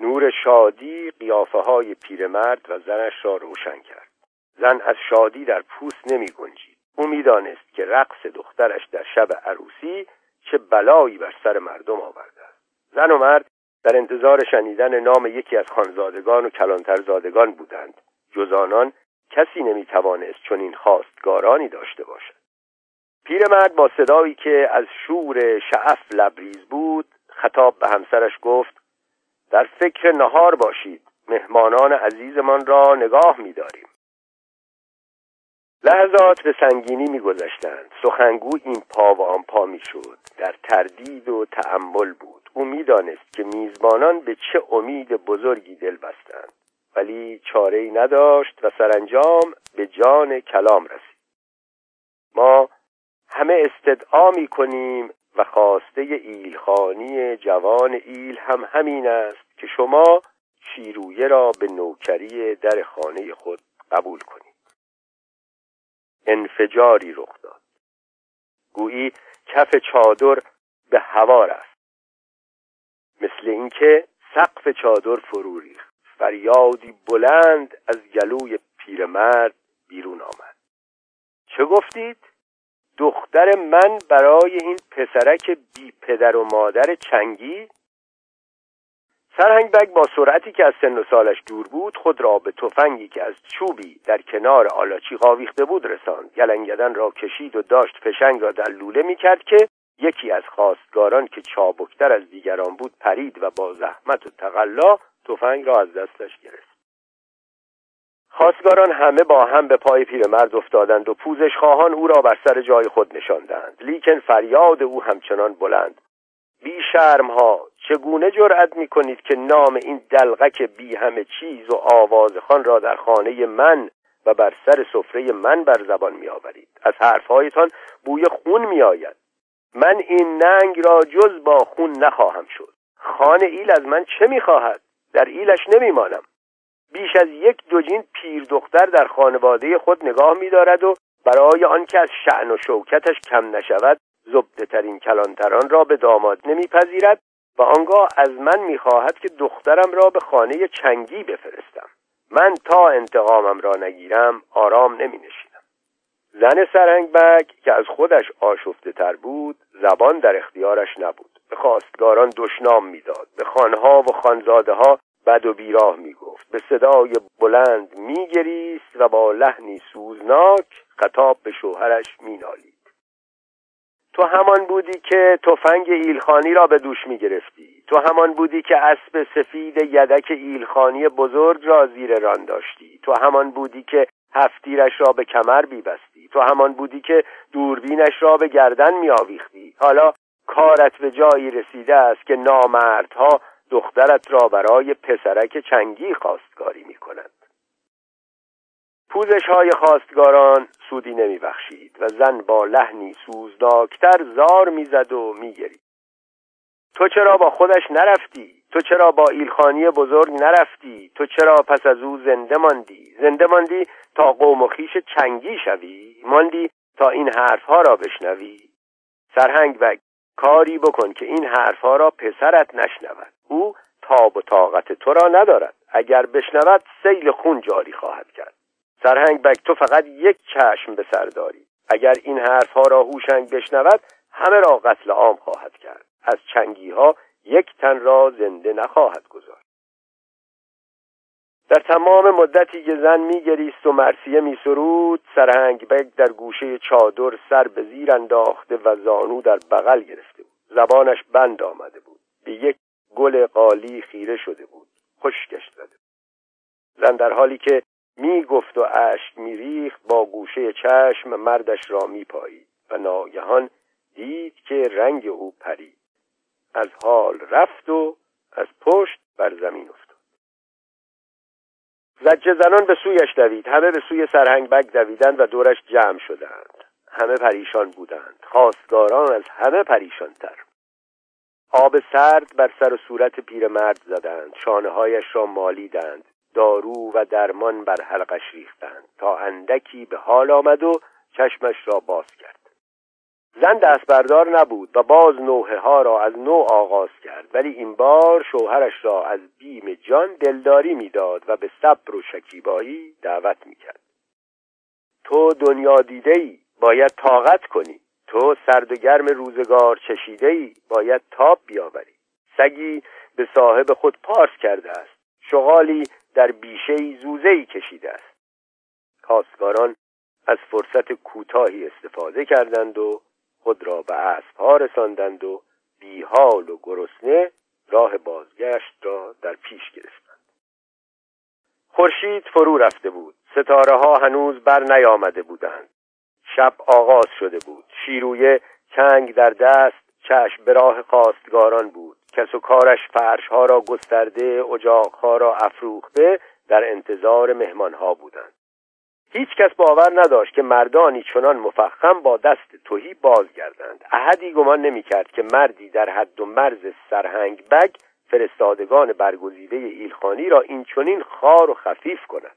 نور شادی قیافه های پیرمرد و زنش را روشن کرد. زن از شادی در پوست نمی گنجید او می‌دانست که رقص دخترش در شب عروسی چه بلایی بر سر مردم آورده است. زن و مرد در انتظار شنیدن نام یکی از خانزادگان و کلانترزادگان بودند. جز آنان کسی نمی‌توانست چون این خواستگارانی داشته باشد. پیرمرد با صدایی که از شور شعف لبریز بود خطاب به همسرش گفت در فکر نهار باشید مهمانان عزیزمان را نگاه میداریم. لحظات به سنگینی میگذشتند. سخنگو این پا و آن پا می‌شد. در تردید و تأمل بود. او می‌دانست که میزبانان به چه امید بزرگی دل بستند ولی چاره ای نداشت و سرانجام به جان کلام رسید. ما همه استدعا می کنیم و خواسته ایلخانی جوان ایل هم همین است که شما شیرویه را به نوکری در خانه خود قبول کنید. انفجاری رخ داد. گویی کف چادر به هوا رفت. مثل اینکه سقف چادر فرو ریخت. فریادی بلند از گلوی پیرمرد بیرون آمد. چه گفتید؟ دختر من برای این پسرک بی پدر و مادر چنگی؟ سرهنگ بگ با سرعتی که از سن و سالش دور بود خود را به تفنگی که از چوبی در کنار آلاچی آویخته بود رساند. گلنگدن را کشید و داشت فشنگ را در لوله می کرد که یکی از خواستگاران که چابکتر از دیگران بود پرید و با زحمت و تقلا تفنگ را از دستش گرفت. خواستگاران همه با هم به پای پیرمرد افتادند و پوزش خواهان او را بر سر جای خود نشاندند. لیکن فریاد او همچنان بلند. بی شرم ها چگونه جرأت می کنید که نام این دلغک بی همه چیز و آوازخان را در خانه من و بر سر سفره من بر زبان می آورید از حرفهایتان بوی خون می آید من این ننگ را جز با خون نخواهم شد. خانه ایل از من چه می خواهد در ایلش نمی مانم بیش از یک دوجین پیر دختر در خانواده خود نگاه می دارد و برای آنکه از شعن و شوکتش کم نشود زبده ترین کلانتران را به داماد نمیپذیرد و آنگاه از من می‌خواهد که دخترم را به خانه چنگی بفرستم. من تا انتقامم را نگیرم آرام نمی زن سرنگبگ که از خودش آشفته تر بود زبان در اختیارش نبود. به خواستگاران دشنام می‌داد. به خانها و خانزاده ها بد و بیراه می‌گفت. به صدای بلند میگریست و با لحنی سوزناک خطاب به شوهرش مینالید. تو همان بودی که تفنگ ایلخانی را به دوش می گرفتی تو همان بودی که اسب سفید یدک ایلخانی بزرگ را زیر ران داشتی. تو همان بودی که هفتیرش را به کمر بیبستی تو همان بودی که دوربینش را به گردن می آویختی حالا کارت به جایی رسیده است که نامردها دخترت را برای پسرک چنگی خواستگاری می کنند پوزش های خواستگاران سودی نمی بخشید و زن با لحنی سوزناکتر زار می‌زد و میگرید تو چرا با خودش نرفتی؟ تو چرا با ایلخانی بزرگ نرفتی؟ تو چرا پس از او زنده ماندی؟ زنده ماندی تا قوم و خیش چنگی شوی. ماندی تا این حرفها را بشنوی. سرهنگ و کاری بکن که این حرفها را پسرت نشنود. او تاب و طاقت تو را ندارد. اگر بشنود سیل خون جاری خواهد کرد. سرهنگ بگ تو فقط یک چشم به سر داری. اگر این حرفها را هوشنگ بشنود همه را قتل عام خواهد کرد. از چنگی ها یک تن را زنده نخواهد گذاشت. در تمام مدتی که زن میگریست و مرسیه میسرود سرهنگ بگ در گوشه چادر سر به زیر انداخته و زانو در بغل گرفته بود. زبانش بند آمده بود. به یک گل قالی خیره شده بود. خشکش زده زن در حالی که می گفت و اشک می ریخت با گوشه چشم مردش را می پایید و ناگهان دید که رنگ او پرید. از حال رفت و از پشت بر زمین افتاد. زجه زنان به سویش دوید. همه به سوی سرهنگ بگ دویدند و دورش جمع شدند. همه پریشان بودند. خواستگاران از همه پریشانتر. آب سرد بر سر و صورت پیرمرد زدند. شانه هایش را مالیدند. دارو و درمان بر حلقش ریختند. تا اندکی به حال آمد و چشمش را باز کرد. زن دست بردار نبود و باز نوحه ها را از نو آغاز کرد. ولی این بار شوهرش را از بیم جان دلداری می‌داد و به صبر و شکیبایی دعوت می‌کرد. تو دنیا دیده ای باید طاقت کنی. تو سرد و گرم روزگار چشیده ای باید تاب بیاوری. سگی به صاحب خود پارس کرده است. شغالی در بیشه زوزه کشیده است. خواستگاران از فرصت کوتاهی استفاده کردند و خود را به اسبها رساندند و بیحال و گرسنه راه بازگشت را در پیش گرفتند. خورشید فرو رفته بود. ستاره ها هنوز بر نیامده بودند. شب آغاز شده بود. شیرویه چنگ در دست چشم به راه خواستگاران بود. کس و کارش فرش ها را گسترده اجاق ها را افروخته در انتظار مهمان ها بودند. هیچ کس باور نداشت که مردانی چنان مفخم با دست توهی بازگردند. احدی گمان نمی‌کرد که مردی در حد و مرز سرهنگ بگ فرستادگان برگزیده ایلخانی را این چنین خار و خفیف کند.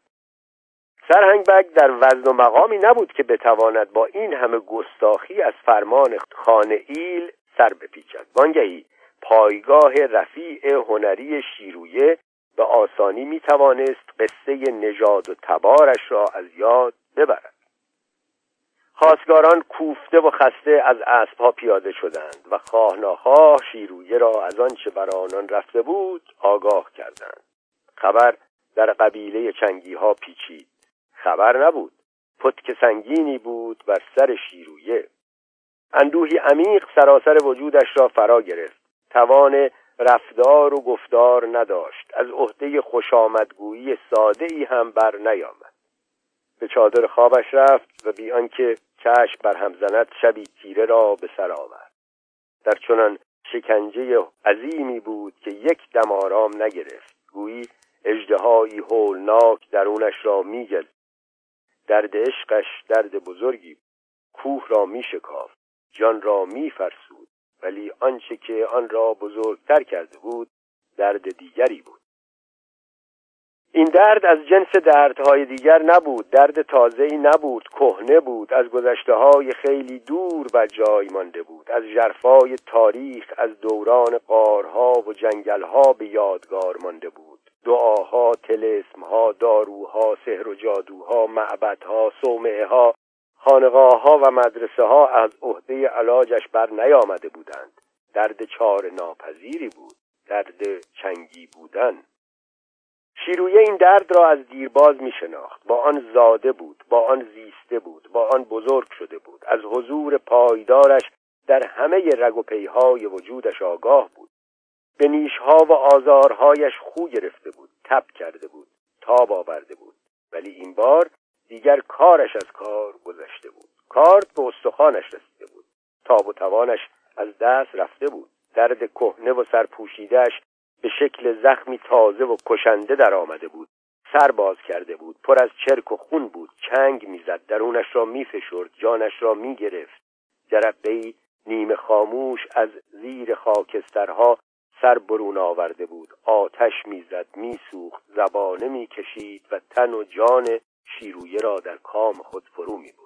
سرهنگ بگ در وزن و مقامی نبود که بتواند با این همه گستاخی از فرمان خانه ایل سر بپیچد. وانگهی پایگاه رفیع هنری شیرویه به آسانی می توانست قصه نژاد و تبارش را از یاد ببرد. خواستگاران کوفته و خسته از اسبها پیاده شدند و خواه شیرویه را از آنچه بر آنان رفته بود آگاه کردند. خبر در قبیله چنگی ها پیچید. خبر نبود. پتک سنگینی بود بر سر شیرویه. اندوهی عمیق سراسر وجودش را فرا گرفت. توان رفتار و گفتار نداشت. از عهده خوشامدگویی ساده ای هم بر نیامد. به چادر خوابش رفت و بی آنکه چشم بر هم زند شبی تیره را به سر آورد. در چنان شکنجه عظیمی بود که یک دم آرام نگرفت. گویی اجدهایی هولناک درونش را میگل درد عشقش درد بزرگی کوه را میشکافت. جان را میفرسود. ولی آنچه که آن را بزرگتر کرده بود درد دیگری بود. این درد از جنس دردهای دیگر نبود درد تازه‌ای نبود کهنه بود از گذشته های خیلی دور و جای مانده بود از جرفای تاریخ از دوران قارها و جنگلها به یادگار مانده بود. دعاها تلسمها داروها سحر و جادوها معبدها صومعه ها خانقاه ها و مدرسه ها از عهده علاجش بر نیامده بودند. درد چار ناپذیری بود. درد چنگی بودن. شیرویه این درد را از دیرباز می شناخت با آن زاده بود با آن زیسته بود با آن بزرگ شده بود. از حضور پایدارش در همه رگ و پیهای وجودش آگاه بود. به نیشها و آزارهایش خو گرفته بود تب کرده بود تاب آورده بود. ولی این بار دیگر کارش از کار گذشته بود. کارت به استخوانش رسیده بود. تاب و توانش از دست رفته بود. درد کهنه و سرپوشیدهش به شکل زخمی تازه و کشنده در آمده بود. سر باز کرده بود. پر از چرک و خون بود. چنگ می‌زد. درونش را میفشرد. جانش را می‌گرفت. جرقهای نیمه خاموش از زیر خاکسترها سر برون آورده بود. آتش می‌زد. میسوخت. زبانه می‌کشید و تن و جان شیرویه را در کام خود فرو می برد.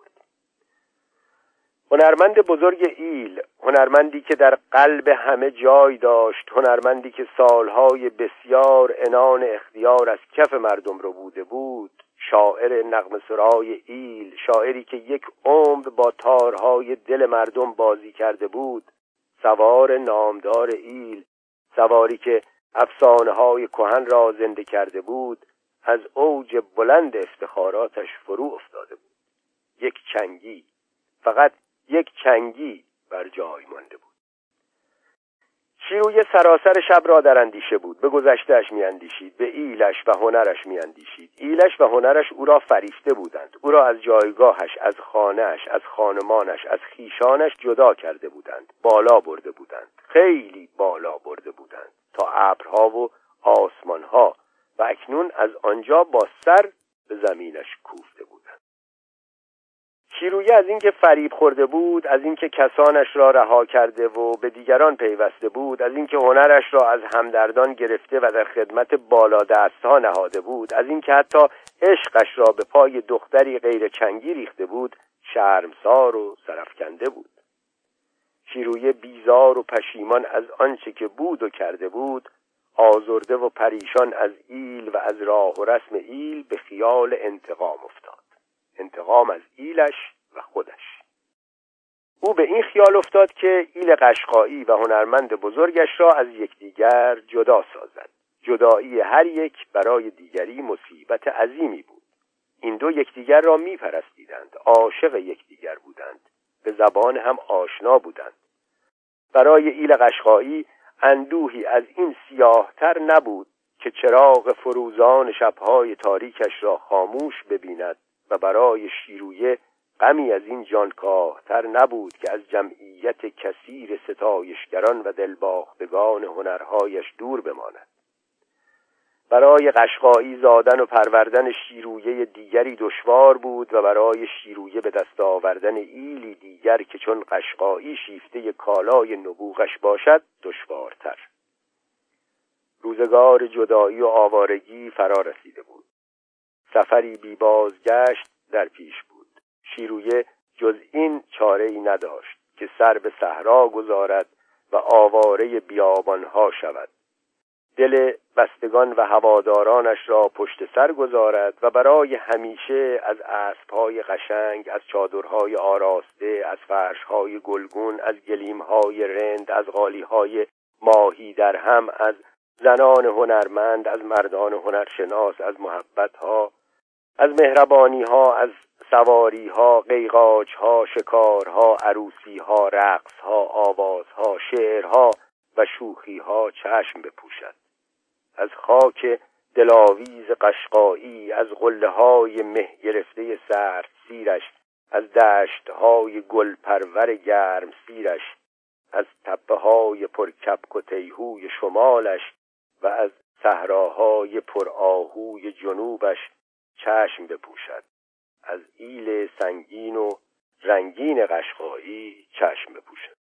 هنرمند بزرگ ایل هنرمندی که در قلب همه جای داشت هنرمندی که سالهای بسیار انان اختیار از کف مردم رو بوده بود شاعر نغم سرای ایل شاعری که یک عمر با تارهای دل مردم بازی کرده بود سوار نامدار ایل سواری که افسانه های کهن را زنده کرده بود از اوج بلند افتخاراتش فرو افتاده بود. یک چنگی فقط یک چنگی بر جای مانده بود. شیروی سراسر شب را در اندیشه بود به گذشتهش میاندیشید به ایلش و هنرش میاندیشید. ایلش و هنرش او را فریفته بودند. او را از جایگاهش از خانهش از خانمانش از خیشانش جدا کرده بودند. بالا برده بودند. خیلی بالا برده بودند. تا ابرها و آسمانها و اکنون از آنجا با سر به زمینش کوفته بودند. شیرویه از اینکه فریب خورده بود از اینکه کسانش را رها کرده و به دیگران پیوسته بود از اینکه هنرش را از همدردان گرفته و در خدمت بالا دستها نهاده بود از اینکه حتی عشقش را به پای دختری غیر چنگی ریخته بود شرمسار و سرفکنده بود. شیرویه بیزار و پشیمان از آنچه که بود و کرده بود آزرده و پریشان از ایل و از راه و رسم ایل به خیال انتقام افتاد. انتقام از ایلش و خودش. او به این خیال افتاد که ایل قشقایی و هنرمند بزرگش را از یکدیگر جدا سازد. جدایی هر یک برای دیگری مصیبت عظیمی بود. این دو یکدیگر را میپرستیدند. عاشق یکدیگر بودند. به زبان هم آشنا بودند. برای ایل قشقایی اندوهی از این سیاهتر نبود که چراغ فروزان شبهای تاریکش را خاموش ببیند و برای شیرویه غمی از این جانکاهتر نبود که از جمعیت کثیر ستایشگران و دلباختگان هنرهایش دور بماند. برای قشقایی زادن و پروردن شیرویه دیگری دشوار بود و برای شیرویه به دست آوردن ایلی دیگر که چون قشقایی شیفته کالای نبوغش باشد دشوارتر. روزگار جدایی و آوارگی فرا رسیده بود. سفری بی بازگشت در پیش بود. شیرویه جز این چاره ای نداشت که سر به صحرا گذارد و آواره بیابانها شود. دل بستگان و هوادارانش را پشت سر گذارد و برای همیشه از اسبهای قشنگ از چادرهای آراسته از فرشهای گلگون از گلیمهای رند از غالیهای ماهی در هم از زنان هنرمند از مردان هنرشناس از محبتها از مهربانی ها از سواری ها قیقاج ها شکارها عروسی ها رقص ها آوازها شعرها و شوخی ها چشم بپوشد. از خاک دلاویز قشقایی از قله های مه گرفته سرد سیرش از دشت های گل پرور گرم سیرش از تپه های پرکبک و تیهوی شمالش و از صحراهای پرآهوی جنوبش چشم بپوشد. از ایل سنگین و رنگین قشقایی چشم بپوشد.